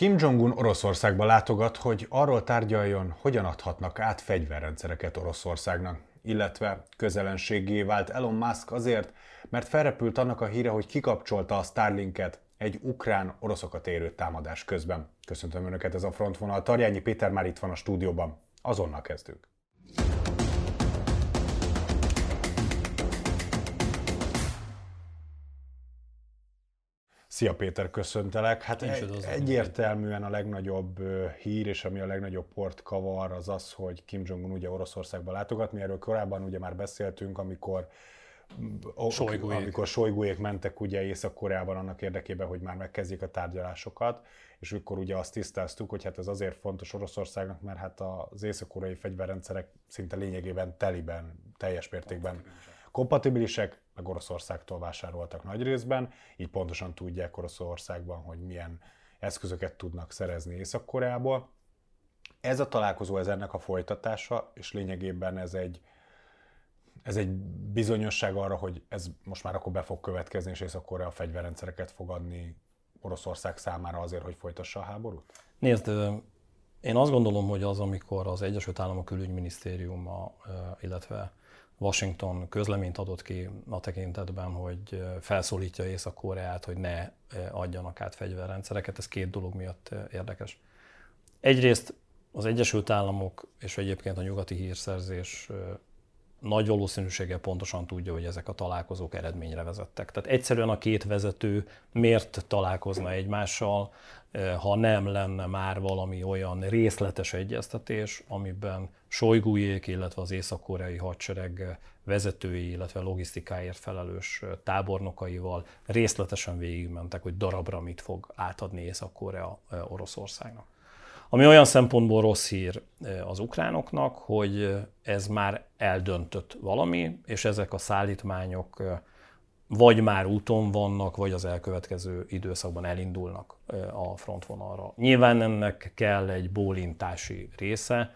Kim Jong-un Oroszországba látogat, hogy arról tárgyaljon, hogyan adhatnak át fegyverrendszereket Oroszországnak, illetve közelenségé vált Elon Musk azért, mert felrepült annak a híre, hogy kikapcsolta a Starlinket egy ukrán oroszokat érő támadás közben. Köszöntöm Önöket, ez a frontvonal. Tarjányi Péter már itt van a stúdióban. Azonnal kezdünk. Szia Péter, köszöntelek. Hát egy, egyértelműen a legnagyobb hír, és ami a legnagyobb port kavar, az az, hogy Kim Jong-un ugye Oroszországba látogat. Mi erről korábban ugye már beszéltünk, amikor Solygóék. amikor Solygóék mentek ugye Észak-Koreában annak érdekében, hogy már megkezdjék a tárgyalásokat, és akkor ugye azt tisztáztuk, hogy hát ez azért fontos Oroszországnak, mert hát az észak-koreai fegyverrendszerek szinte lényegében teliben, teljes mértékben kompatibilisek, meg Oroszországtól vásároltak nagy részben, így pontosan tudják Oroszországban, hogy milyen eszközöket tudnak szerezni Észak-Koreából. Ez a találkozó, ez ennek a folytatása, és lényegében ez egy, ez egy bizonyosság arra, hogy ez most már akkor be fog következni, és Észak-Korea fegyverrendszereket fog adni Oroszország számára azért, hogy folytassa a háborút? Nézd, én azt gondolom, hogy az, amikor az Egyesült Államok külügyminisztériuma, illetve Washington közleményt adott ki a tekintetben, hogy felszólítja Észak-Koreát, hogy ne adjanak át fegyverrendszereket. Ez két dolog miatt érdekes. Egyrészt az Egyesült Államok és egyébként a nyugati hírszerzés nagy valószínűséggel pontosan tudja, hogy ezek a találkozók eredményre vezettek. Tehát egyszerűen a két vezető miért találkozna egymással, eh, ha nem lenne már valami olyan részletes egyeztetés, amiben Solygujék, illetve az észak-koreai hadsereg vezetői, illetve logisztikáért felelős tábornokaival részletesen végigmentek, hogy darabra mit fog átadni Észak-Korea eh, Oroszországnak. Ami olyan szempontból rossz hír az ukránoknak, hogy ez már eldöntött valami, és ezek a szállítmányok vagy már úton vannak, vagy az elkövetkező időszakban elindulnak a frontvonalra. Nyilván ennek kell egy bólintási része,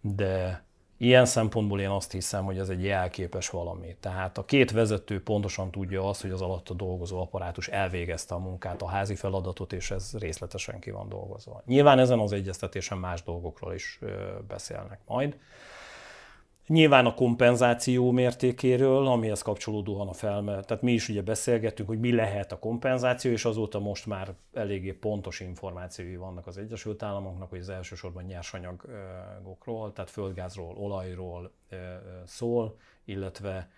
de Ilyen szempontból én azt hiszem, hogy ez egy jelképes valami. Tehát a két vezető pontosan tudja azt, hogy az alatta dolgozó apparátus elvégezte a munkát, a házi feladatot, és ez részletesen ki van dolgozva. Nyilván ezen az egyeztetésen más dolgokról is beszélnek majd. Nyilván a kompenzáció mértékéről, amihez kapcsolódóan a felme, tehát mi is ugye beszélgettünk, hogy mi lehet a kompenzáció, és azóta most már eléggé pontos információi vannak az Egyesült Államoknak, hogy az elsősorban nyersanyagokról, tehát földgázról, olajról szól, illetve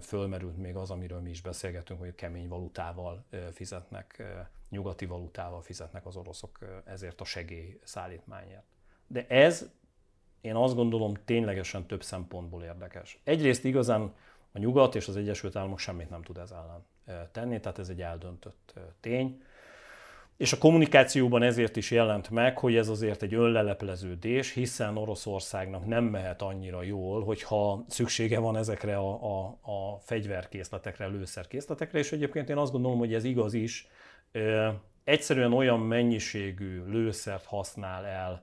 fölmerült még az, amiről mi is beszélgetünk, hogy kemény valutával fizetnek, nyugati valutával fizetnek az oroszok ezért a segélyszállítmányért. De ez én azt gondolom ténylegesen több szempontból érdekes. Egyrészt igazán a nyugat és az Egyesült Államok semmit nem tud ez ellen tenni, tehát ez egy eldöntött tény. És a kommunikációban ezért is jelent meg, hogy ez azért egy önlelepleződés, hiszen Oroszországnak nem mehet annyira jól, hogyha szüksége van ezekre a, a, a fegyverkészletekre, lőszerkészletekre, és egyébként én azt gondolom, hogy ez igaz is. Egyszerűen olyan mennyiségű lőszert használ el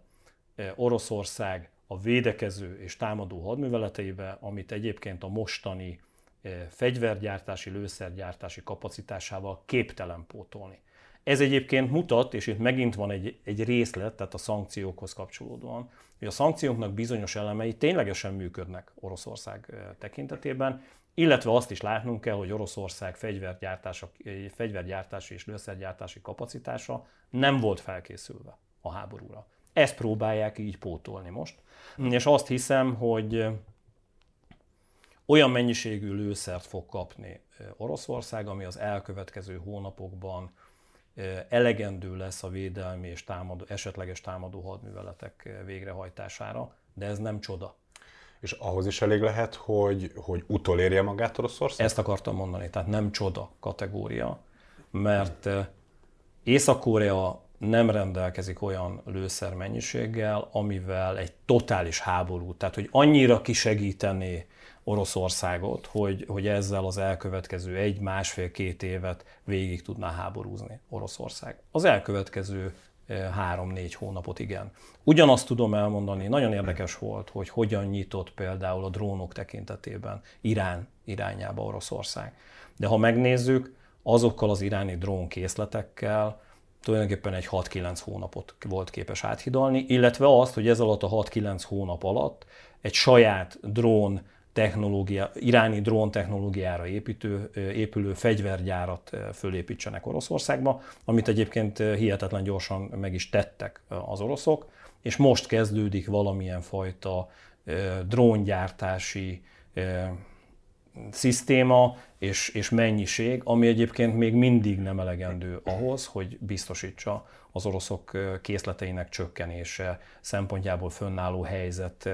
Oroszország a védekező és támadó hadműveleteibe, amit egyébként a mostani eh, fegyvergyártási, lőszergyártási kapacitásával képtelen pótolni. Ez egyébként mutat, és itt megint van egy, egy részlet, tehát a szankciókhoz kapcsolódóan, hogy a szankcióknak bizonyos elemei ténylegesen működnek Oroszország eh, tekintetében, illetve azt is látnunk kell, hogy Oroszország eh, fegyvergyártási és lőszergyártási kapacitása nem volt felkészülve a háborúra. Ezt próbálják így pótolni most. És azt hiszem, hogy olyan mennyiségű lőszert fog kapni Oroszország, ami az elkövetkező hónapokban elegendő lesz a védelmi és támadó, esetleges támadó hadműveletek végrehajtására, de ez nem csoda. És ahhoz is elég lehet, hogy, hogy utolérje magát Oroszország? Ezt akartam mondani, tehát nem csoda kategória, mert Észak-Korea nem rendelkezik olyan lőszermennyiséggel, amivel egy totális háború, tehát hogy annyira kisegítené Oroszországot, hogy, hogy ezzel az elkövetkező egy, másfél, két évet végig tudná háborúzni Oroszország. Az elkövetkező eh, három-négy hónapot igen. Ugyanazt tudom elmondani, nagyon érdekes volt, hogy hogyan nyitott például a drónok tekintetében Irán irányába Oroszország. De ha megnézzük, azokkal az iráni drónkészletekkel tulajdonképpen egy 6-9 hónapot volt képes áthidalni, illetve azt, hogy ez alatt a 6-9 hónap alatt egy saját drón technológia, iráni drón technológiára építő, épülő fegyvergyárat fölépítsenek Oroszországba, amit egyébként hihetetlen gyorsan meg is tettek az oroszok, és most kezdődik valamilyen fajta dróngyártási szisztéma és, és mennyiség, ami egyébként még mindig nem elegendő ahhoz, hogy biztosítsa az oroszok készleteinek csökkenése szempontjából fönnálló helyzet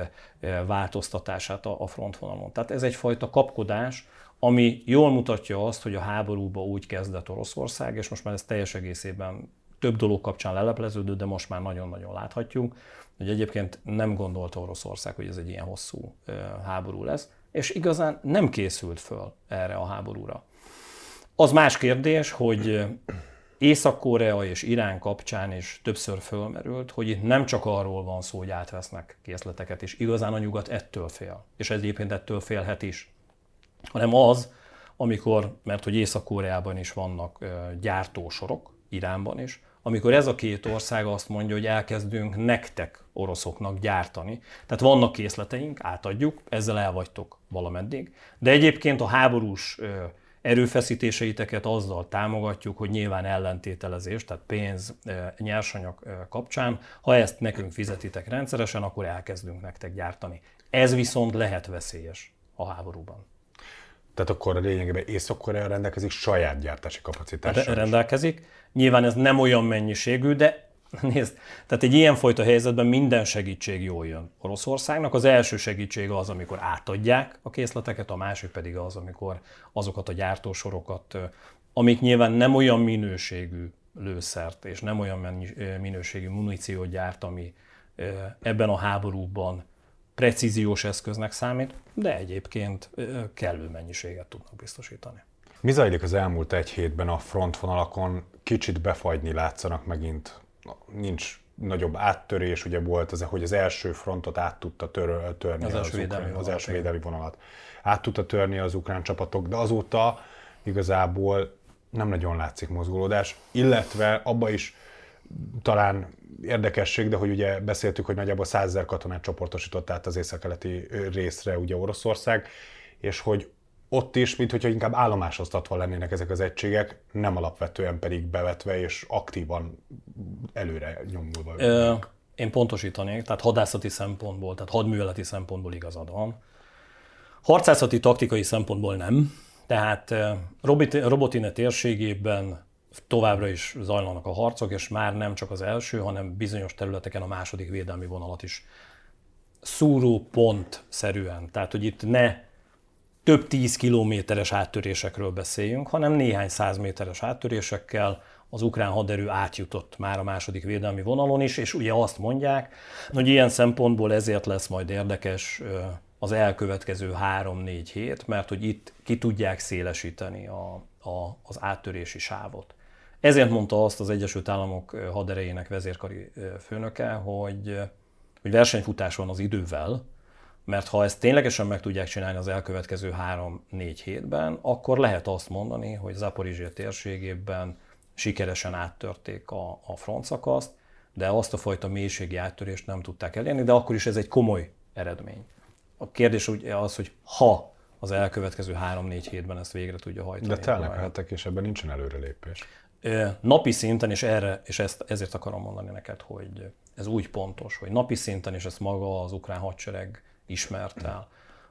változtatását a frontvonalon. Tehát ez egyfajta kapkodás, ami jól mutatja azt, hogy a háborúba úgy kezdett Oroszország, és most már ez teljes egészében több dolog kapcsán lelepleződő, de most már nagyon-nagyon láthatjuk, hogy egyébként nem gondolta Oroszország, hogy ez egy ilyen hosszú háború lesz, és igazán nem készült föl erre a háborúra. Az más kérdés, hogy Észak-Korea és Irán kapcsán is többször fölmerült, hogy itt nem csak arról van szó, hogy átvesznek készleteket, és igazán a nyugat ettől fél, és egyébként ettől félhet is, hanem az, amikor, mert hogy Észak-Koreában is vannak gyártósorok, Iránban is, amikor ez a két ország azt mondja, hogy elkezdünk nektek, oroszoknak gyártani. Tehát vannak készleteink, átadjuk, ezzel elvagytok valameddig. De egyébként a háborús erőfeszítéseiteket azzal támogatjuk, hogy nyilván ellentételezés, tehát pénz, nyersanyag kapcsán, ha ezt nekünk fizetitek rendszeresen, akkor elkezdünk nektek gyártani. Ez viszont lehet veszélyes a háborúban. Tehát akkor a lényegében Észak-Korea rendelkezik saját gyártási kapacitással. Rendelkezik. Nyilván ez nem olyan mennyiségű, de nézd, tehát egy ilyenfajta helyzetben minden segítség jól jön Oroszországnak. Az első segítség az, amikor átadják a készleteket, a másik pedig az, amikor azokat a gyártósorokat, amik nyilván nem olyan minőségű lőszert és nem olyan minőségű muníciót gyárt, ami ebben a háborúban precíziós eszköznek számít, de egyébként kellő mennyiséget tudnak biztosítani. Mi zajlik az elmúlt egy hétben a frontvonalakon? Kicsit befagyni látszanak megint, nincs nagyobb áttörés, ugye volt az, hogy az első frontot át tudta tör, törni az, az, első, védelmi ukrán, az első védelmi vonalat. Át tudta törni az ukrán csapatok, de azóta igazából nem nagyon látszik mozgolódás, illetve abba is talán érdekesség, de hogy ugye beszéltük, hogy nagyjából 100 ezer katonát csoportosított át az északkeleti részre ugye Oroszország, és hogy ott is, mint hogyha inkább állomásoztatva lennének ezek az egységek, nem alapvetően pedig bevetve és aktívan előre nyomulva. Ö, én pontosítanék, tehát hadászati szempontból, tehát hadműveleti szempontból igazad van. Harcászati, taktikai szempontból nem. Tehát Robotine térségében továbbra is zajlanak a harcok, és már nem csak az első, hanem bizonyos területeken a második védelmi vonalat is szúró pont szerűen. Tehát, hogy itt ne több tíz kilométeres áttörésekről beszéljünk, hanem néhány száz méteres áttörésekkel az ukrán haderő átjutott már a második védelmi vonalon is, és ugye azt mondják, hogy ilyen szempontból ezért lesz majd érdekes az elkövetkező három-négy hét, mert hogy itt ki tudják szélesíteni a, a, az áttörési sávot. Ezért mondta azt az Egyesült Államok haderejének vezérkari főnöke, hogy, hogy versenyfutás van az idővel, mert ha ezt ténylegesen meg tudják csinálni az elkövetkező 3-4 hétben, akkor lehet azt mondani, hogy Zaporizsia térségében sikeresen áttörték a, a frontszakaszt, de azt a fajta mélységi áttörést nem tudták elérni, de akkor is ez egy komoly eredmény. A kérdés ugye az, hogy ha az elkövetkező 3-4 hétben ezt végre tudja hajtani. De telnek hetek, és ebben nincsen előrelépés napi szinten, és, erre, és ezt, ezért akarom mondani neked, hogy ez úgy pontos, hogy napi szinten, és ezt maga az ukrán hadsereg ismert el.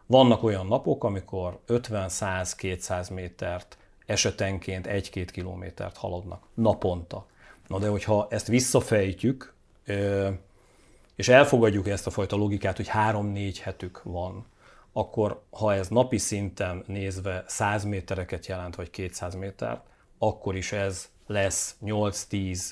Vannak olyan napok, amikor 50-100-200 métert esetenként 1-2 kilométert haladnak naponta. Na de hogyha ezt visszafejtjük, és elfogadjuk ezt a fajta logikát, hogy 3-4 hetük van, akkor ha ez napi szinten nézve 100 métereket jelent, vagy 200 métert, akkor is ez lesz 8-10,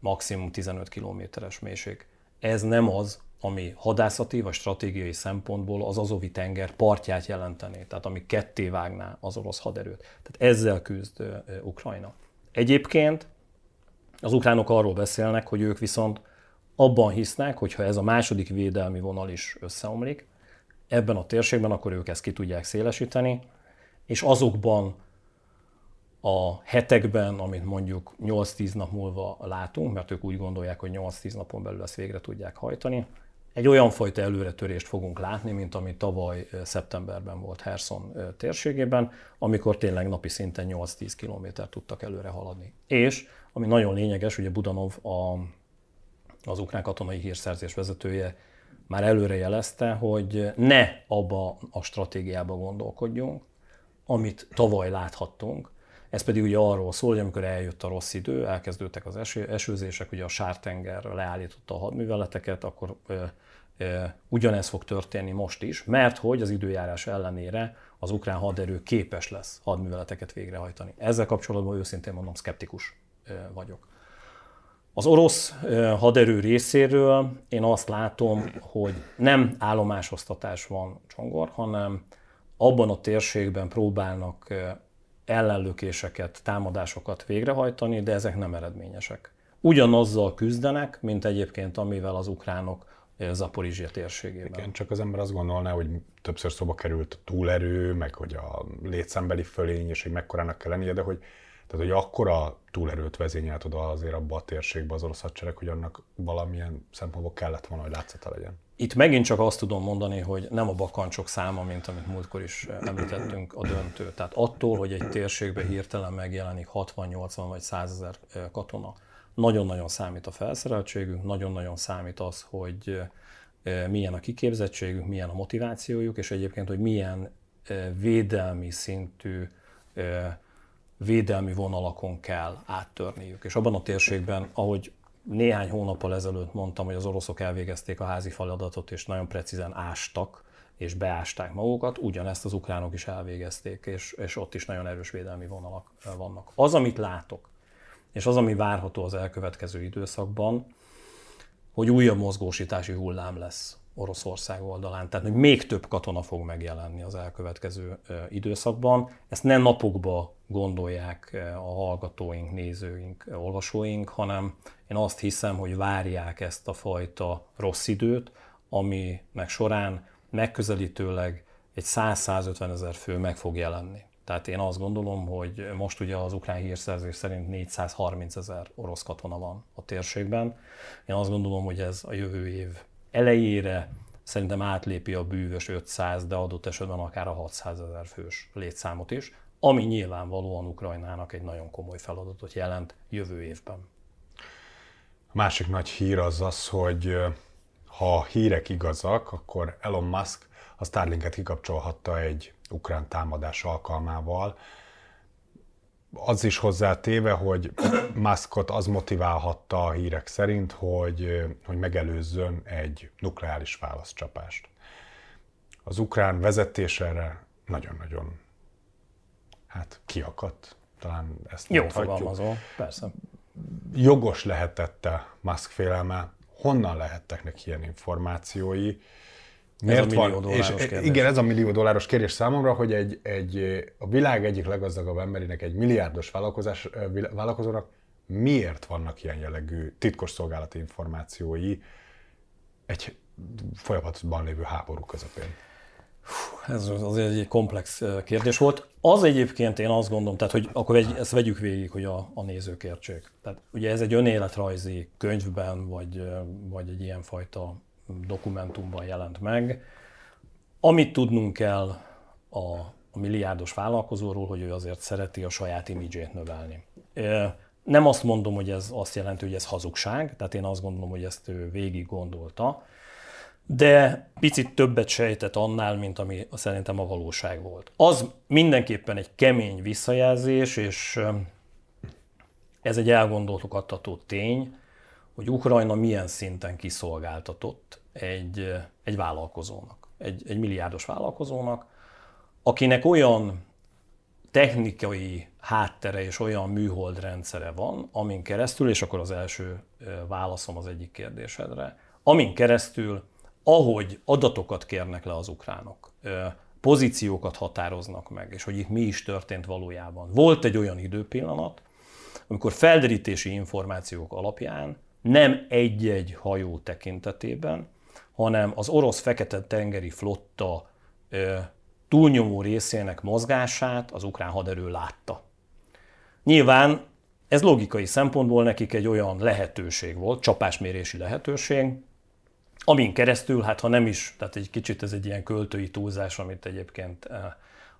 maximum 15 kilométeres mélység. Ez nem az, ami hadászati vagy stratégiai szempontból az Azovi tenger partját jelentené, tehát ami ketté vágná az orosz haderőt. Tehát ezzel küzd Ukrajna. Egyébként az ukránok arról beszélnek, hogy ők viszont abban hisznek, hogy ha ez a második védelmi vonal is összeomlik, ebben a térségben akkor ők ezt ki tudják szélesíteni, és azokban a hetekben, amit mondjuk 8-10 nap múlva látunk, mert ők úgy gondolják, hogy 8-10 napon belül ezt végre tudják hajtani, egy olyan fajta előretörést fogunk látni, mint ami tavaly szeptemberben volt Herson térségében, amikor tényleg napi szinten 8-10 kilométer tudtak előre haladni. És, ami nagyon lényeges, ugye Budanov, a, az ukrán katonai hírszerzés vezetője már előre jelezte, hogy ne abba a stratégiába gondolkodjunk, amit tavaly láthattunk, ez pedig ugye arról szól, hogy amikor eljött a rossz idő, elkezdődtek az eső, esőzések, ugye a Sártenger leállította a hadműveleteket, akkor ugyanez fog történni most is, mert hogy az időjárás ellenére az ukrán haderő képes lesz hadműveleteket végrehajtani. Ezzel kapcsolatban őszintén mondom, szkeptikus vagyok. Az orosz haderő részéről én azt látom, hogy nem állomásosztatás van Csongor, hanem abban a térségben próbálnak ellenlökéseket, támadásokat végrehajtani, de ezek nem eredményesek. Ugyanazzal küzdenek, mint egyébként amivel az ukránok Zaporizsia térségében. Igen, csak az ember azt gondolná, hogy többször szóba került a túlerő, meg hogy a létszembeli fölény, és hogy mekkorának kell lennie, de hogy tehát, hogy akkora túlerőt vezényelt oda azért abba a térségbe az orosz hadsereg, hogy annak valamilyen szempontból kellett volna, hogy látszata legyen. Itt megint csak azt tudom mondani, hogy nem a bakancsok száma, mint amit múltkor is említettünk, a döntő. Tehát attól, hogy egy térségbe hirtelen megjelenik 60-80 vagy 100 ezer katona, nagyon-nagyon számít a felszereltségünk, nagyon-nagyon számít az, hogy milyen a kiképzettségük, milyen a motivációjuk, és egyébként, hogy milyen védelmi szintű védelmi vonalakon kell áttörniük. És abban a térségben, ahogy néhány hónappal ezelőtt mondtam, hogy az oroszok elvégezték a házi feladatot, és nagyon precízen ástak, és beásták magukat, ugyanezt az ukránok is elvégezték, és, és ott is nagyon erős védelmi vonalak vannak. Az, amit látok, és az, ami várható az elkövetkező időszakban, hogy újabb mozgósítási hullám lesz Oroszország oldalán, tehát hogy még több katona fog megjelenni az elkövetkező időszakban. Ezt nem napokba gondolják a hallgatóink, nézőink, olvasóink, hanem én azt hiszem, hogy várják ezt a fajta rossz időt, aminek során megközelítőleg egy 100-150 ezer fő meg fog jelenni. Tehát én azt gondolom, hogy most ugye az ukrán hírszerzés szerint 430 ezer orosz katona van a térségben. Én azt gondolom, hogy ez a jövő év elejére szerintem átlépi a bűvös 500, de adott esetben akár a 600 ezer fős létszámot is, ami nyilvánvalóan Ukrajnának egy nagyon komoly feladatot jelent jövő évben. A másik nagy hír az az, hogy ha a hírek igazak, akkor Elon Musk a Starlinket kikapcsolhatta egy ukrán támadás alkalmával, az is hozzátéve, hogy Muskot az motiválhatta a hírek szerint, hogy, hogy megelőzzön egy nukleáris válaszcsapást. Az ukrán vezetés erre nagyon-nagyon hát kiakadt, talán ezt Jó fogalmazó, persze. Jogos lehetette Musk félelme, honnan lehettek neki ilyen információi, Miért ez a millió van? És kérdés. Igen, ez a millió dolláros kérdés számomra, hogy egy, egy, a világ egyik leggazdagabb emberének, egy milliárdos vállalkozás, vállalkozónak miért vannak ilyen jellegű titkos szolgálati információi egy folyamatban lévő háború közepén? Ez azért egy komplex kérdés volt. Az egyébként én azt gondolom, tehát hogy akkor egy, ezt vegyük végig, hogy a, a nézők értsék. Tehát ugye ez egy önéletrajzi könyvben, vagy, vagy egy ilyenfajta dokumentumban jelent meg. Amit tudnunk kell a, milliárdos vállalkozóról, hogy ő azért szereti a saját imidzsét növelni. Nem azt mondom, hogy ez azt jelenti, hogy ez hazugság, tehát én azt gondolom, hogy ezt ő végig gondolta, de picit többet sejtett annál, mint ami szerintem a valóság volt. Az mindenképpen egy kemény visszajelzés, és ez egy elgondolkodtató tény, hogy Ukrajna milyen szinten kiszolgáltatott egy, egy vállalkozónak, egy, egy milliárdos vállalkozónak, akinek olyan technikai háttere és olyan műhold rendszere van, amin keresztül, és akkor az első válaszom az egyik kérdésedre, amin keresztül, ahogy adatokat kérnek le az ukránok, pozíciókat határoznak meg, és hogy itt mi is történt valójában. Volt egy olyan időpillanat, amikor felderítési információk alapján nem egy-egy hajó tekintetében, hanem az orosz fekete-tengeri flotta ö, túlnyomó részének mozgását az ukrán haderő látta. Nyilván ez logikai szempontból nekik egy olyan lehetőség volt, csapásmérési lehetőség, amin keresztül, hát ha nem is, tehát egy kicsit ez egy ilyen költői túlzás, amit egyébként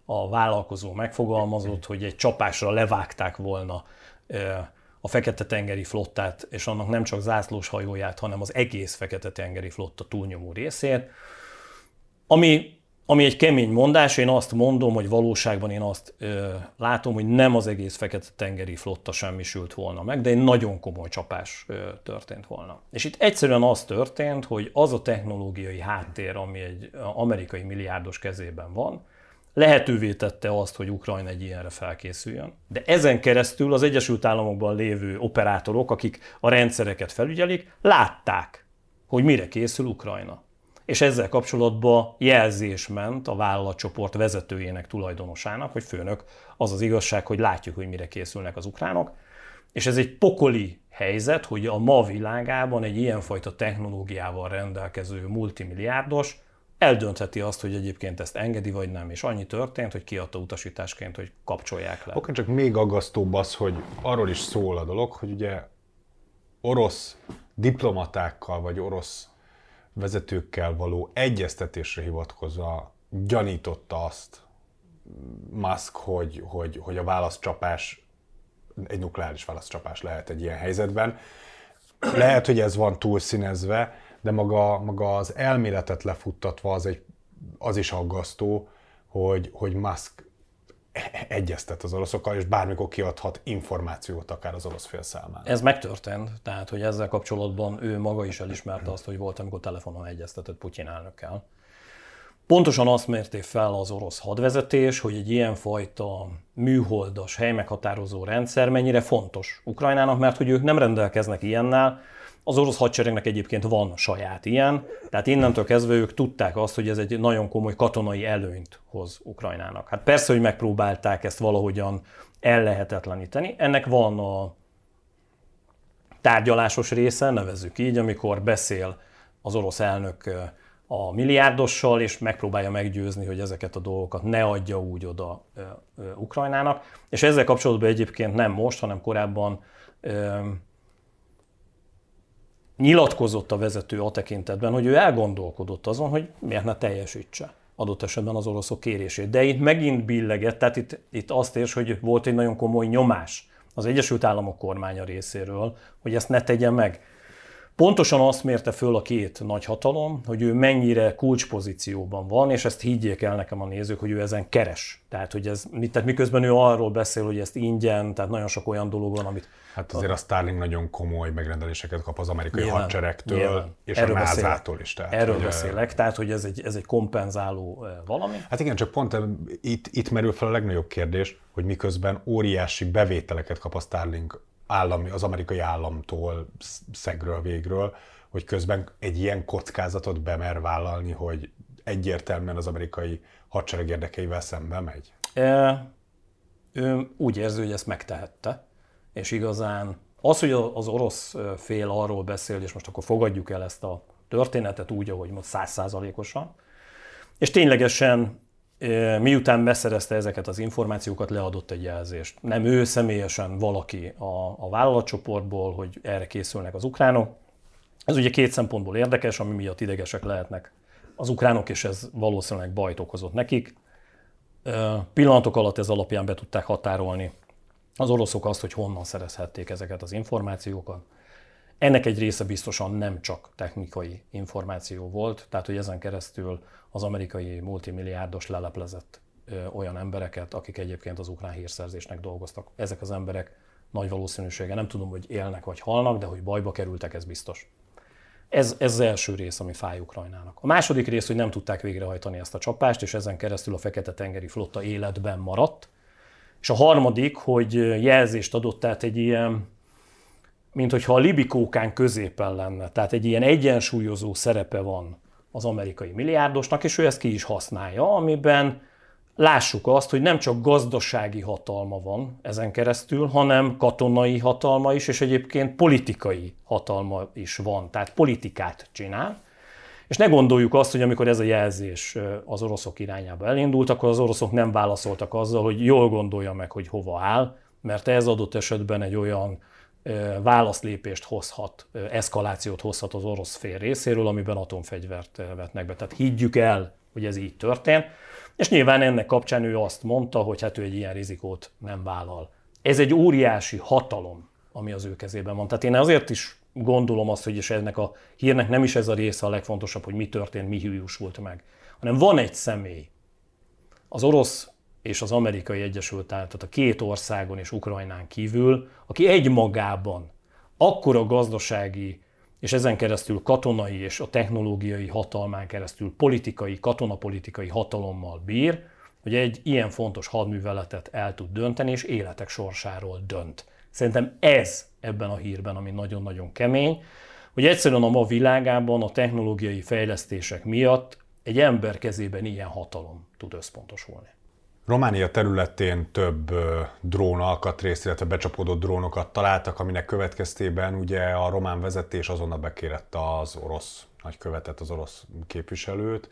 a vállalkozó megfogalmazott, hogy egy csapásra levágták volna a Fekete-tengeri flottát, és annak nem csak zászlós hajóját, hanem az egész Fekete-tengeri flotta túlnyomó részét, ami ami egy kemény mondás, én azt mondom, hogy valóságban én azt ö, látom, hogy nem az egész Fekete-tengeri flotta semmisült volna meg, de egy nagyon komoly csapás ö, történt volna. És itt egyszerűen az történt, hogy az a technológiai háttér, ami egy amerikai milliárdos kezében van, lehetővé tette azt, hogy Ukrajna egy ilyenre felkészüljön. De ezen keresztül az Egyesült Államokban lévő operátorok, akik a rendszereket felügyelik, látták, hogy mire készül Ukrajna és ezzel kapcsolatban jelzés ment a vállalatcsoport vezetőjének, tulajdonosának, hogy főnök, az az igazság, hogy látjuk, hogy mire készülnek az ukránok, és ez egy pokoli helyzet, hogy a ma világában egy ilyenfajta technológiával rendelkező multimilliárdos eldöntheti azt, hogy egyébként ezt engedi vagy nem, és annyi történt, hogy kiadta utasításként, hogy kapcsolják le. Oké, csak még aggasztóbb az, hogy arról is szól a dolog, hogy ugye orosz diplomatákkal, vagy orosz vezetőkkel való egyeztetésre hivatkozva gyanította azt Musk, hogy, hogy, hogy a válaszcsapás egy nukleáris válaszcsapás lehet egy ilyen helyzetben. Lehet, hogy ez van túlszínezve, de maga, maga az elméletet lefuttatva az, egy, az is aggasztó, hogy, hogy Musk egyeztet az oroszokkal, és bármikor kiadhat információt akár az orosz fél számára. Ez megtörtént, tehát hogy ezzel kapcsolatban ő maga is elismerte azt, hogy volt, amikor telefonon egyeztetett Putyin elnökkel. Pontosan azt mérték fel az orosz hadvezetés, hogy egy ilyenfajta műholdas, helymeghatározó rendszer mennyire fontos Ukrajnának, mert hogy ők nem rendelkeznek ilyennel, az orosz hadseregnek egyébként van saját ilyen, tehát innentől kezdve ők tudták azt, hogy ez egy nagyon komoly katonai előnyt hoz Ukrajnának. Hát persze, hogy megpróbálták ezt valahogyan ellehetetleníteni. Ennek van a tárgyalásos része, nevezzük így, amikor beszél az orosz elnök a milliárdossal, és megpróbálja meggyőzni, hogy ezeket a dolgokat ne adja úgy oda Ukrajnának. És ezzel kapcsolatban egyébként nem most, hanem korábban nyilatkozott a vezető a tekintetben, hogy ő elgondolkodott azon, hogy miért ne teljesítse adott esetben az oroszok kérését. De itt megint billegett, tehát itt, itt azt érs, hogy volt egy nagyon komoly nyomás az Egyesült Államok kormánya részéről, hogy ezt ne tegye meg. Pontosan azt mérte föl a két nagy hatalom, hogy ő mennyire kulcspozícióban van, és ezt higgyék el nekem a nézők, hogy ő ezen keres. Tehát, hogy ez, tehát miközben ő arról beszél, hogy ezt ingyen, tehát nagyon sok olyan dolog van, amit... Hát azért a Starlink nagyon komoly megrendeléseket kap az amerikai nyilván, hadseregtől, nyilván. és erről a NASA-tól is. Tehát, erről hogy beszélek, tehát hogy ez egy, ez egy kompenzáló valami. Hát igen, csak pont itt, itt merül fel a legnagyobb kérdés, hogy miközben óriási bevételeket kap a Starlink állami, az amerikai államtól, szegről végről, hogy közben egy ilyen kockázatot bemer vállalni, hogy egyértelműen az amerikai hadsereg érdekeivel szembe megy? E, ő úgy érzi, hogy ezt megtehette, és igazán az, hogy az orosz fél arról beszél, és most akkor fogadjuk el ezt a történetet úgy, ahogy most százszázalékosan, és ténylegesen miután beszerezte ezeket az információkat, leadott egy jelzést. Nem ő személyesen, valaki a, a vállalatcsoportból, hogy erre készülnek az ukránok. Ez ugye két szempontból érdekes, ami miatt idegesek lehetnek az ukránok, és ez valószínűleg bajt okozott nekik. Pillanatok alatt ez alapján be tudták határolni az oroszok azt, hogy honnan szerezhették ezeket az információkat. Ennek egy része biztosan nem csak technikai információ volt, tehát hogy ezen keresztül az amerikai multimilliárdos leleplezett olyan embereket, akik egyébként az ukrán hírszerzésnek dolgoztak. Ezek az emberek nagy valószínűsége, nem tudom, hogy élnek vagy halnak, de hogy bajba kerültek, ez biztos. Ez, ez az első rész, ami fáj Ukrajnának. A második rész, hogy nem tudták végrehajtani ezt a csapást, és ezen keresztül a Fekete-tengeri flotta életben maradt. És a harmadik, hogy jelzést adott, tehát egy ilyen mint hogyha a libikókán középen lenne. Tehát egy ilyen egyensúlyozó szerepe van az amerikai milliárdosnak, és ő ezt ki is használja, amiben lássuk azt, hogy nem csak gazdasági hatalma van ezen keresztül, hanem katonai hatalma is, és egyébként politikai hatalma is van, tehát politikát csinál. És ne gondoljuk azt, hogy amikor ez a jelzés az oroszok irányába elindult, akkor az oroszok nem válaszoltak azzal, hogy jól gondolja meg, hogy hova áll, mert ez adott esetben egy olyan válaszlépést hozhat, eszkalációt hozhat az orosz fél részéről, amiben atomfegyvert vetnek be. Tehát higgyük el, hogy ez így történt. És nyilván ennek kapcsán ő azt mondta, hogy hát ő egy ilyen rizikót nem vállal. Ez egy óriási hatalom, ami az ő kezében van. Tehát én azért is gondolom azt, hogy és ennek a hírnek nem is ez a része a legfontosabb, hogy mi történt, mi hűjúsult meg, hanem van egy személy, az orosz és az amerikai Egyesült Államok, a két országon és Ukrajnán kívül, aki egymagában akkora gazdasági és ezen keresztül katonai és a technológiai hatalmán keresztül politikai, katonapolitikai hatalommal bír, hogy egy ilyen fontos hadműveletet el tud dönteni, és életek sorsáról dönt. Szerintem ez ebben a hírben, ami nagyon-nagyon kemény, hogy egyszerűen a ma világában a technológiai fejlesztések miatt egy ember kezében ilyen hatalom tud összpontosulni. Románia területén több drón alkatrészt, illetve becsapódott drónokat találtak, aminek következtében ugye a román vezetés azonnal bekérette az orosz nagykövetet, az orosz képviselőt.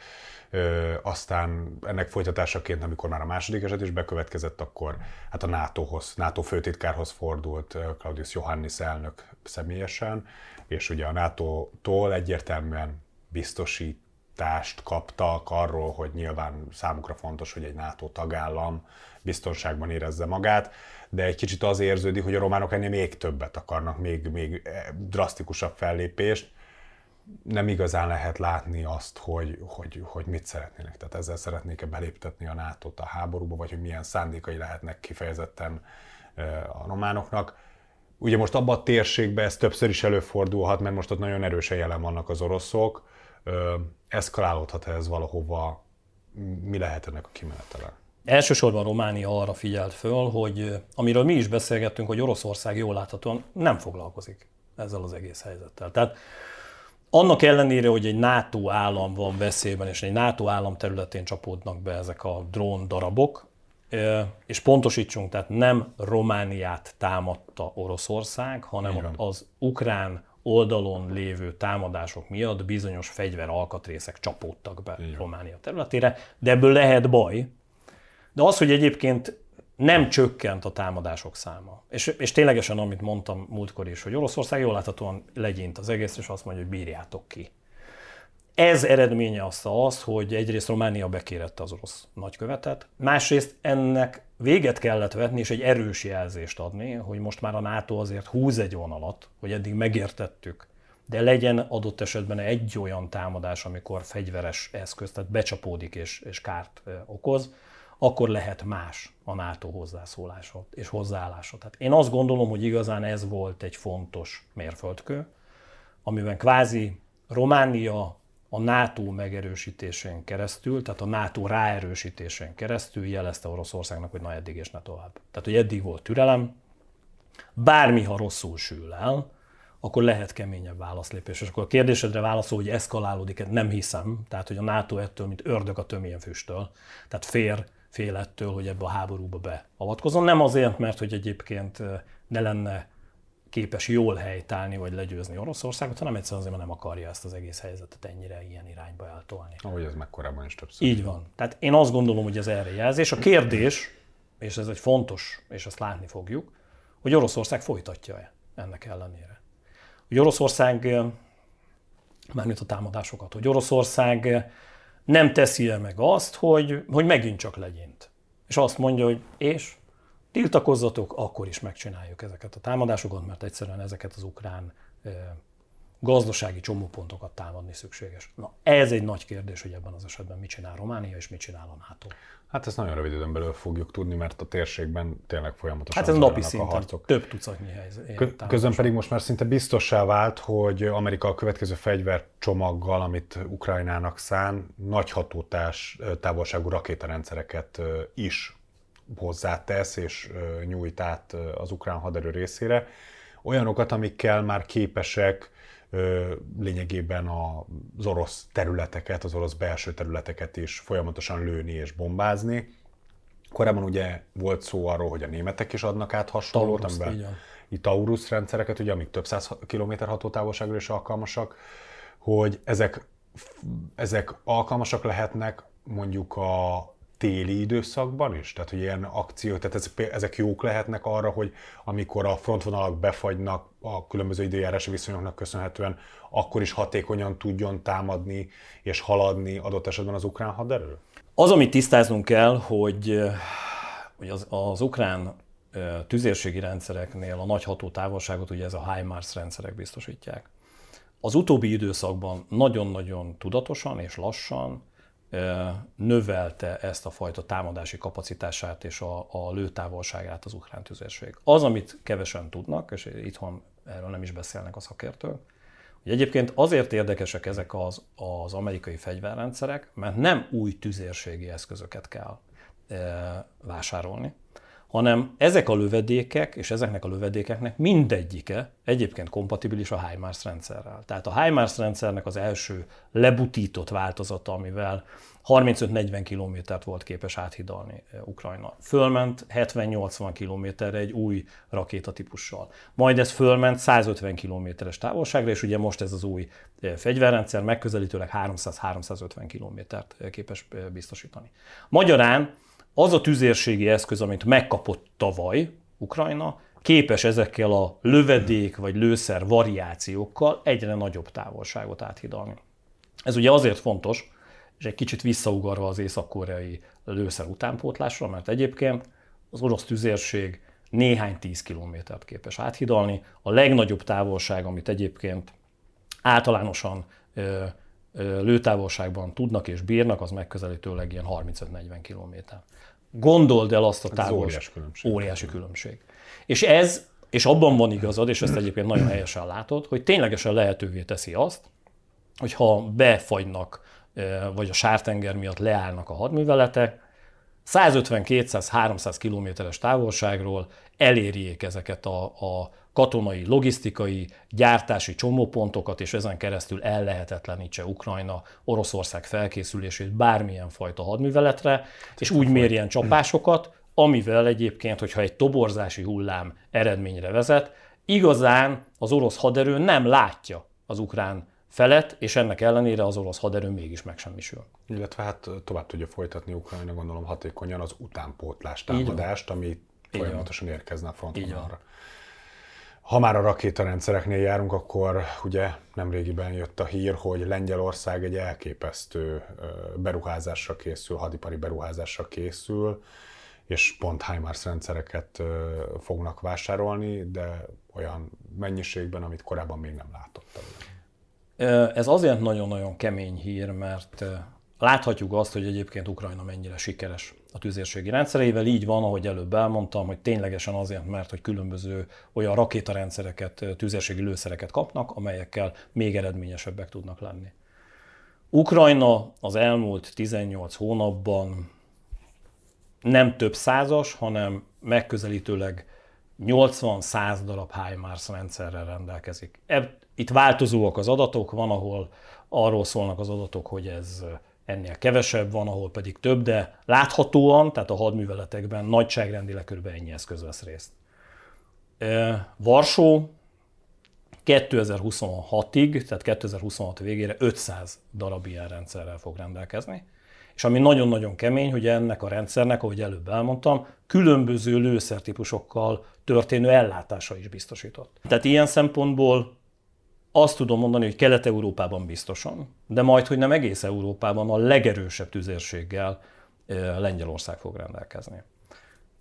Aztán ennek folytatásaként, amikor már a második eset is bekövetkezett, akkor hát a NATO-hoz, NATO főtitkárhoz fordult Claudius Johannis elnök személyesen, és ugye a NATO-tól egyértelműen biztosít támogatást kaptak arról, hogy nyilván számukra fontos, hogy egy NATO tagállam biztonságban érezze magát, de egy kicsit az érződik, hogy a románok ennél még többet akarnak, még, még drasztikusabb fellépést. Nem igazán lehet látni azt, hogy, hogy, hogy mit szeretnének. Tehát ezzel szeretnék-e beléptetni a nato a háborúba, vagy hogy milyen szándékai lehetnek kifejezetten a románoknak. Ugye most abban a térségben ez többször is előfordulhat, mert most ott nagyon erősen jelen vannak az oroszok, eszkalálódhat ez valahova, mi lehet ennek a kimenetele? Elsősorban Románia arra figyelt föl, hogy amiről mi is beszélgettünk, hogy Oroszország jól láthatóan nem foglalkozik ezzel az egész helyzettel. Tehát annak ellenére, hogy egy NATO állam van veszélyben, és egy NATO állam területén csapódnak be ezek a drón darabok, és pontosítsunk, tehát nem Romániát támadta Oroszország, hanem az ukrán oldalon lévő támadások miatt bizonyos fegyver alkatrészek csapódtak be Igen. Románia területére, de ebből lehet baj. De az, hogy egyébként nem csökkent a támadások száma. És, és ténylegesen, amit mondtam múltkor is, hogy Oroszország jól láthatóan legyint az egész, és azt mondja, hogy bírjátok ki. Ez eredménye azt az, hogy egyrészt Románia bekérette az orosz nagykövetet, másrészt ennek véget kellett vetni, és egy erős jelzést adni, hogy most már a NATO azért húz egy vonalat, hogy eddig megértettük, de legyen adott esetben egy olyan támadás, amikor fegyveres eszköz, tehát becsapódik és, és kárt okoz, akkor lehet más a NATO hozzászólása és hozzáállása. Tehát én azt gondolom, hogy igazán ez volt egy fontos mérföldkő, amiben kvázi Románia a NATO megerősítésén keresztül, tehát a NATO ráerősítésén keresztül jelezte Oroszországnak, hogy na eddig és ne tovább. Tehát, hogy eddig volt türelem, bármi, ha rosszul sül el, akkor lehet keményebb válaszlépés. És akkor a kérdésedre válaszol, hogy eszkalálódik, nem hiszem. Tehát, hogy a NATO ettől, mint ördög a tömélyen füsttől, tehát fér, fél ettől, hogy ebbe a háborúba beavatkozom. Nem azért, mert hogy egyébként ne lenne képes jól helytállni vagy legyőzni Oroszországot, hanem egyszerűen azért, mert nem akarja ezt az egész helyzetet ennyire ilyen irányba eltolni. Ahogy ez meg korábban is többször. Így van. Tehát én azt gondolom, hogy ez erre jelzés. A kérdés, és ez egy fontos, és ezt látni fogjuk, hogy Oroszország folytatja-e ennek ellenére. Hogy Oroszország, mármint a támadásokat, hogy Oroszország nem teszi-e meg azt, hogy, hogy megint csak legyint. És azt mondja, hogy és tiltakozzatok, akkor is megcsináljuk ezeket a támadásokat, mert egyszerűen ezeket az ukrán gazdasági csomópontokat támadni szükséges. Na, ez egy nagy kérdés, hogy ebben az esetben mit csinál Románia és mit csinál a NATO. Hát ezt nagyon rövid időn belül fogjuk tudni, mert a térségben tényleg folyamatosan Hát ez napi szinten a harcok. több tucatnyi helyzet. Közben pedig most már szinte biztossá vált, hogy Amerika a következő fegyvercsomaggal, amit Ukrajnának szán, nagy hatótás távolságú rakétarendszereket is hozzátesz és nyújt át az ukrán haderő részére. Olyanokat, amikkel már képesek lényegében az orosz területeket, az orosz belső területeket is folyamatosan lőni és bombázni. Korábban ugye volt szó arról, hogy a németek is adnak át hasonlót, Taurus, amiben itt Taurus rendszereket, ugye, amik több száz kilométer hatótávolságra is alkalmasak, hogy ezek, ezek alkalmasak lehetnek mondjuk a téli időszakban is? Tehát, hogy ilyen akciók, tehát ezek, ezek jók lehetnek arra, hogy amikor a frontvonalak befagynak a különböző időjárási viszonyoknak köszönhetően, akkor is hatékonyan tudjon támadni és haladni adott esetben az ukrán haderő? Az, amit tisztáznunk kell, hogy, hogy az, az ukrán tüzérségi rendszereknél a nagy hatótávolságot ugye ez a HIMARS rendszerek biztosítják. Az utóbbi időszakban nagyon-nagyon tudatosan és lassan növelte ezt a fajta támadási kapacitását és a, a lőtávolságát az ukrán tüzérség. Az, amit kevesen tudnak, és itthon erről nem is beszélnek a szakértők, hogy egyébként azért érdekesek ezek az, az amerikai fegyverrendszerek, mert nem új tüzérségi eszközöket kell e, vásárolni, hanem ezek a lövedékek és ezeknek a lövedékeknek mindegyike egyébként kompatibilis a HIMARS rendszerrel. Tehát a HIMARS rendszernek az első lebutított változata, amivel 35-40 kilométert volt képes áthidalni eh, Ukrajna. Fölment 70-80 kilométerre egy új rakétatípussal. Majd ez fölment 150 kilométeres távolságra, és ugye most ez az új eh, fegyverrendszer megközelítőleg 300-350 kilométert eh, képes biztosítani. Magyarán az a tüzérségi eszköz, amit megkapott tavaly Ukrajna, képes ezekkel a lövedék vagy lőszer variációkkal egyre nagyobb távolságot áthidalni. Ez ugye azért fontos, és egy kicsit visszaugarva az észak-koreai lőszer utánpótlásra, mert egyébként az orosz tüzérség néhány tíz kilométert képes áthidalni. A legnagyobb távolság, amit egyébként általánosan lőtávolságban tudnak és bírnak, az megközelítőleg ilyen 35-40 kilométer. Gondold el azt a távolságot. Óriási különbség. Óriási különbség. És ez, és abban van igazad, és ezt egyébként nagyon helyesen látod, hogy ténylegesen lehetővé teszi azt, hogyha befagynak vagy a sártenger miatt leállnak a hadműveletek, 150-200-300 kilométeres távolságról elérjék ezeket a, a katonai, logisztikai, gyártási csomópontokat, és ezen keresztül ellehetetlenítse Ukrajna Oroszország felkészülését bármilyen fajta hadműveletre, és úgy mérjen csapásokat, amivel egyébként, hogyha egy toborzási hullám eredményre vezet, igazán az orosz haderő nem látja az ukrán felett, és ennek ellenére az orosz haderő mégis megsemmisül. Illetve hát tovább tudja folytatni Ukrajna, gondolom hatékonyan az utánpótlás támadást, ami folyamatosan érkezne a frontvonalra. Ha már a rakétarendszereknél járunk, akkor ugye nemrégiben jött a hír, hogy Lengyelország egy elképesztő beruházásra készül, hadipari beruházásra készül, és pont HIMARS rendszereket fognak vásárolni, de olyan mennyiségben, amit korábban még nem látottam. Ez azért nagyon-nagyon kemény hír, mert láthatjuk azt, hogy egyébként Ukrajna mennyire sikeres a tüzérségi rendszereivel. Így van, ahogy előbb elmondtam, hogy ténylegesen azért, mert hogy különböző olyan rakétarendszereket, tüzérségi lőszereket kapnak, amelyekkel még eredményesebbek tudnak lenni. Ukrajna az elmúlt 18 hónapban nem több százas, hanem megközelítőleg 80-100 darab HIMARS rendszerrel rendelkezik. Itt változóak az adatok, van, ahol arról szólnak az adatok, hogy ez ennél kevesebb, van, ahol pedig több, de láthatóan, tehát a hadműveletekben nagyságrendileg kb. ennyi eszköz vesz részt. Varsó 2026-ig, tehát 2026 végére 500 darab ilyen rendszerrel fog rendelkezni. És ami nagyon-nagyon kemény, hogy ennek a rendszernek, ahogy előbb elmondtam, különböző lőszertípusokkal történő ellátása is biztosított. Tehát ilyen szempontból azt tudom mondani, hogy Kelet-Európában biztosan, de majd, hogy nem egész Európában a legerősebb tüzérséggel Lengyelország fog rendelkezni.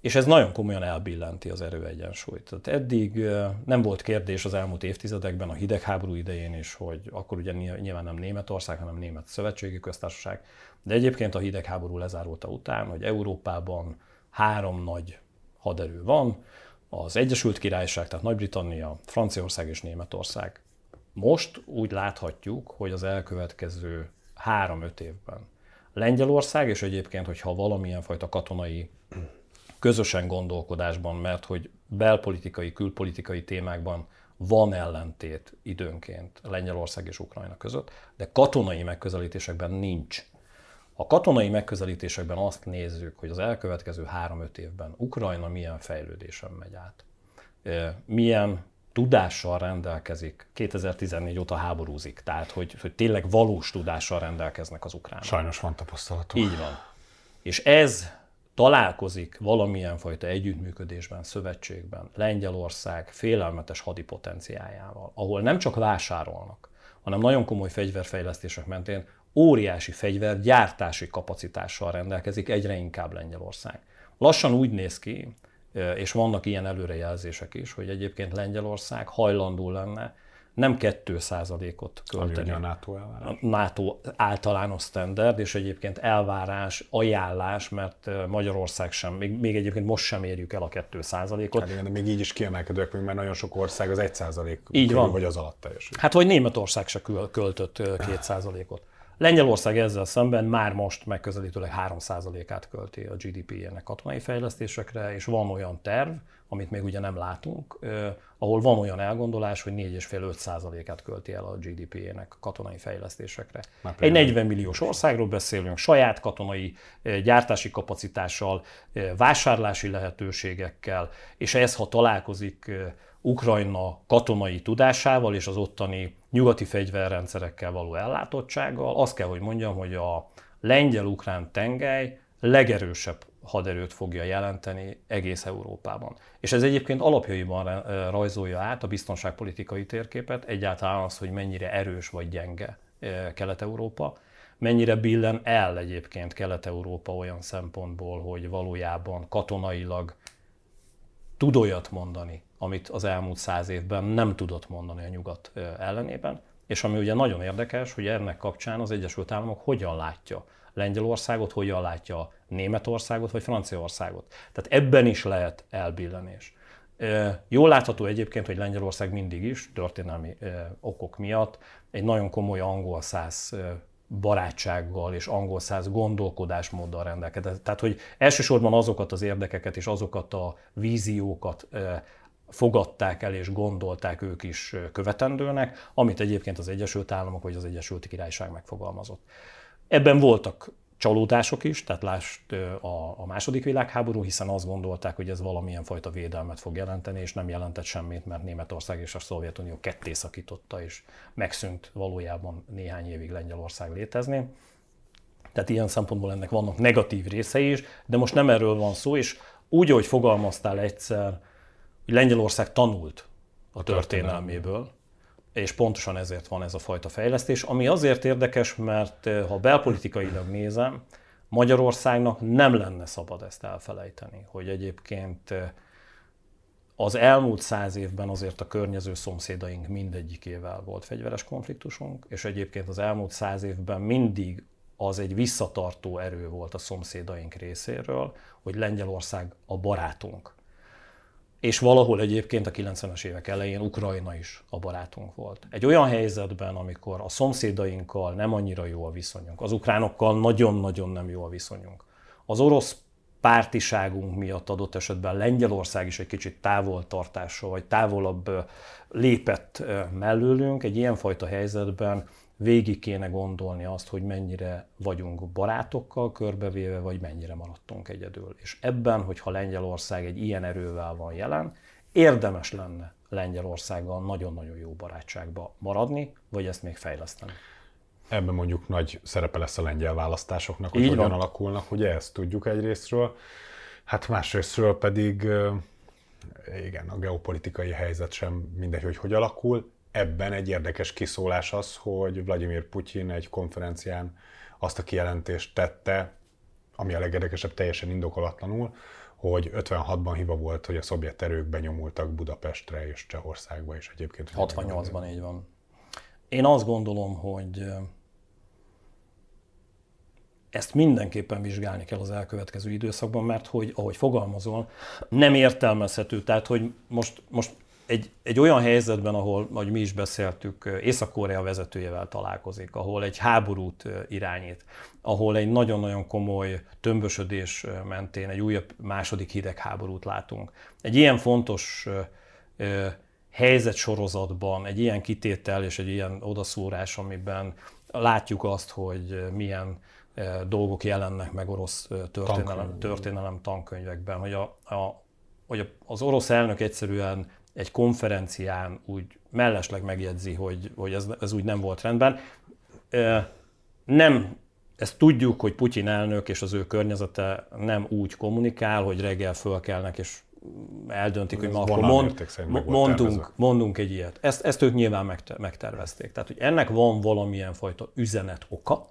És ez nagyon komolyan elbillenti az erőegyensúlyt. Tehát eddig nem volt kérdés az elmúlt évtizedekben, a hidegháború idején is, hogy akkor ugye nyilván nem Németország, hanem Német Szövetségi Köztársaság, de egyébként a hidegháború lezárulta után, hogy Európában három nagy haderő van, az Egyesült Királyság, tehát Nagy-Britannia, Franciaország és Németország most úgy láthatjuk, hogy az elkövetkező három-öt évben Lengyelország, és egyébként, hogyha valamilyen fajta katonai közösen gondolkodásban, mert hogy belpolitikai, külpolitikai témákban van ellentét időnként Lengyelország és Ukrajna között, de katonai megközelítésekben nincs. A katonai megközelítésekben azt nézzük, hogy az elkövetkező három-öt évben Ukrajna milyen fejlődésen megy át. Milyen tudással rendelkezik, 2014 óta háborúzik, tehát hogy, hogy tényleg valós tudással rendelkeznek az ukránok. Sajnos van tapasztalatunk. Így van. És ez találkozik valamilyen fajta együttműködésben, szövetségben Lengyelország félelmetes hadipotenciájával, ahol nem csak vásárolnak, hanem nagyon komoly fegyverfejlesztések mentén óriási fegyvergyártási kapacitással rendelkezik egyre inkább Lengyelország. Lassan úgy néz ki, és vannak ilyen előrejelzések is, hogy egyébként Lengyelország hajlandó lenne nem 2%-ot költeni. Ami a NATO elvárás. A NATO általános standard, és egyébként elvárás, ajánlás, mert Magyarország sem, még, még egyébként most sem érjük el a 2%-ot. Hát igen, de még így is kiemelkedők, mert nagyon sok ország az 1% így körül, van. vagy az alatt teljesül. Hát vagy Németország se költött 2%-ot. Lengyelország ezzel szemben már most megközelítőleg 3%-át költi a GDP-jének katonai fejlesztésekre, és van olyan terv, amit még ugye nem látunk, eh, ahol van olyan elgondolás, hogy 4,5-5%-át költi el a GDP-jének katonai fejlesztésekre. Egy 40 milliós országról beszélünk, saját katonai eh, gyártási kapacitással, eh, vásárlási lehetőségekkel, és ez, ha találkozik eh, Ukrajna katonai tudásával és az ottani nyugati fegyverrendszerekkel való ellátottsággal, azt kell, hogy mondjam, hogy a lengyel-ukrán tengely legerősebb haderőt fogja jelenteni egész Európában. És ez egyébként alapjaiban rajzolja át a biztonságpolitikai térképet, egyáltalán az, hogy mennyire erős vagy gyenge Kelet-Európa, mennyire billen el egyébként Kelet-Európa olyan szempontból, hogy valójában katonailag tud olyat mondani, amit az elmúlt száz évben nem tudott mondani a nyugat ellenében. És ami ugye nagyon érdekes, hogy ennek kapcsán az Egyesült Államok hogyan látja Lengyelországot, hogyan látja Németországot vagy Franciaországot. Tehát ebben is lehet elbillenés. Jól látható egyébként, hogy Lengyelország mindig is történelmi okok miatt egy nagyon komoly angol száz barátsággal és angol száz gondolkodásmóddal rendelkezett. Tehát, hogy elsősorban azokat az érdekeket és azokat a víziókat fogadták el és gondolták ők is követendőnek, amit egyébként az Egyesült Államok vagy az Egyesült Királyság megfogalmazott. Ebben voltak csalódások is, tehát lásd a, a második világháború, hiszen azt gondolták, hogy ez valamilyen fajta védelmet fog jelenteni, és nem jelentett semmit, mert Németország és a Szovjetunió ketté szakította, és megszűnt valójában néhány évig Lengyelország létezni. Tehát ilyen szempontból ennek vannak negatív részei is, de most nem erről van szó, és úgy, ahogy fogalmaztál egyszer, hogy Lengyelország tanult a történelméből, és pontosan ezért van ez a fajta fejlesztés, ami azért érdekes, mert eh, ha belpolitikailag nézem, Magyarországnak nem lenne szabad ezt elfelejteni, hogy egyébként eh, az elmúlt száz évben azért a környező szomszédaink mindegyikével volt fegyveres konfliktusunk, és egyébként az elmúlt száz évben mindig az egy visszatartó erő volt a szomszédaink részéről, hogy Lengyelország a barátunk és valahol egyébként a 90-es évek elején Ukrajna is a barátunk volt. Egy olyan helyzetben, amikor a szomszédainkkal nem annyira jó a viszonyunk, az ukránokkal nagyon-nagyon nem jó a viszonyunk, az orosz pártiságunk miatt adott esetben Lengyelország is egy kicsit távoltartással, vagy távolabb lépett mellőlünk, egy ilyenfajta helyzetben végig kéne gondolni azt, hogy mennyire vagyunk barátokkal körbevéve, vagy mennyire maradtunk egyedül. És ebben, hogyha Lengyelország egy ilyen erővel van jelen, érdemes lenne Lengyelországgal nagyon-nagyon jó barátságba maradni, vagy ezt még fejleszteni. Ebben mondjuk nagy szerepe lesz a lengyel választásoknak, hogy Így hogyan van. alakulnak, ugye ezt tudjuk egyrésztről. Hát másrésztről pedig igen, a geopolitikai helyzet sem mindegy, hogy hogy alakul ebben egy érdekes kiszólás az, hogy Vladimir Putyin egy konferencián azt a kijelentést tette, ami a legérdekesebb teljesen indokolatlanul, hogy 56-ban hiva volt, hogy a szovjet erők benyomultak Budapestre és Csehországba, és egyébként... 68-ban így van. Én azt gondolom, hogy ezt mindenképpen vizsgálni kell az elkövetkező időszakban, mert hogy, ahogy fogalmazol, nem értelmezhető. Tehát, hogy most, most egy, egy olyan helyzetben, ahol, ahogy mi is beszéltük, Észak-Korea vezetőjével találkozik, ahol egy háborút irányít, ahol egy nagyon-nagyon komoly tömbösödés mentén egy újabb második hidegháborút látunk. Egy ilyen fontos helyzetsorozatban, egy ilyen kitétel és egy ilyen odaszúrás, amiben látjuk azt, hogy milyen dolgok jelennek meg orosz történelem, történelem tankönyvekben, hogy, a, a, hogy az orosz elnök egyszerűen egy konferencián úgy mellesleg megjegyzi, hogy, hogy ez, ez úgy nem volt rendben. Nem ezt tudjuk, hogy Putyin elnök és az ő környezete nem úgy kommunikál, hogy reggel fölkelnek és eldöntik, Ez hogy ma akkor mond, mondunk, mondunk egy ilyet. Ezt, ezt ők nyilván megtervezték. Tehát, hogy ennek van valamilyen fajta üzenet oka,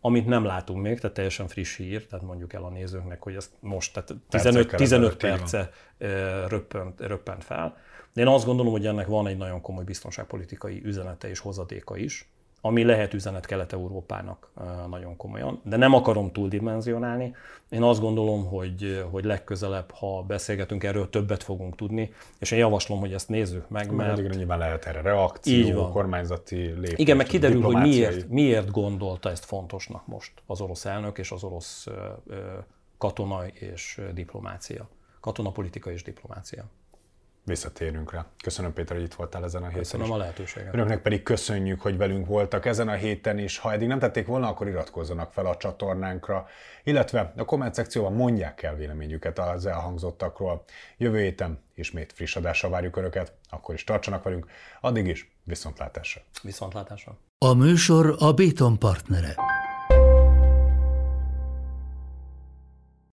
amit nem látunk még, tehát teljesen friss hír, tehát mondjuk el a nézőknek, hogy ezt most, tehát 15, 15 perce röppent, röppent fel. De én azt gondolom, hogy ennek van egy nagyon komoly biztonságpolitikai üzenete és hozadéka is, ami lehet üzenet Kelet-Európának nagyon komolyan, de nem akarom túldimenzionálni. Én azt gondolom, hogy, hogy legközelebb, ha beszélgetünk erről, többet fogunk tudni, és én javaslom, hogy ezt nézzük meg, mert... Mert nyilván lehet erre reakció, kormányzati lépés. Igen, meg kiderül, hogy miért, miért gondolta ezt fontosnak most az orosz elnök és az orosz katonai és diplomácia. Katonapolitika és diplomácia visszatérünk rá. Köszönöm Péter, hogy itt voltál ezen a héten. Köszönöm a lehetőséget. Önöknek pedig köszönjük, hogy velünk voltak ezen a héten is. Ha eddig nem tették volna, akkor iratkozzanak fel a csatornánkra, illetve a komment szekcióban mondják el véleményüket az elhangzottakról. Jövő héten ismét friss adással várjuk Önöket, akkor is tartsanak velünk. Addig is viszontlátásra. Viszontlátásra. A műsor a Béton partnere.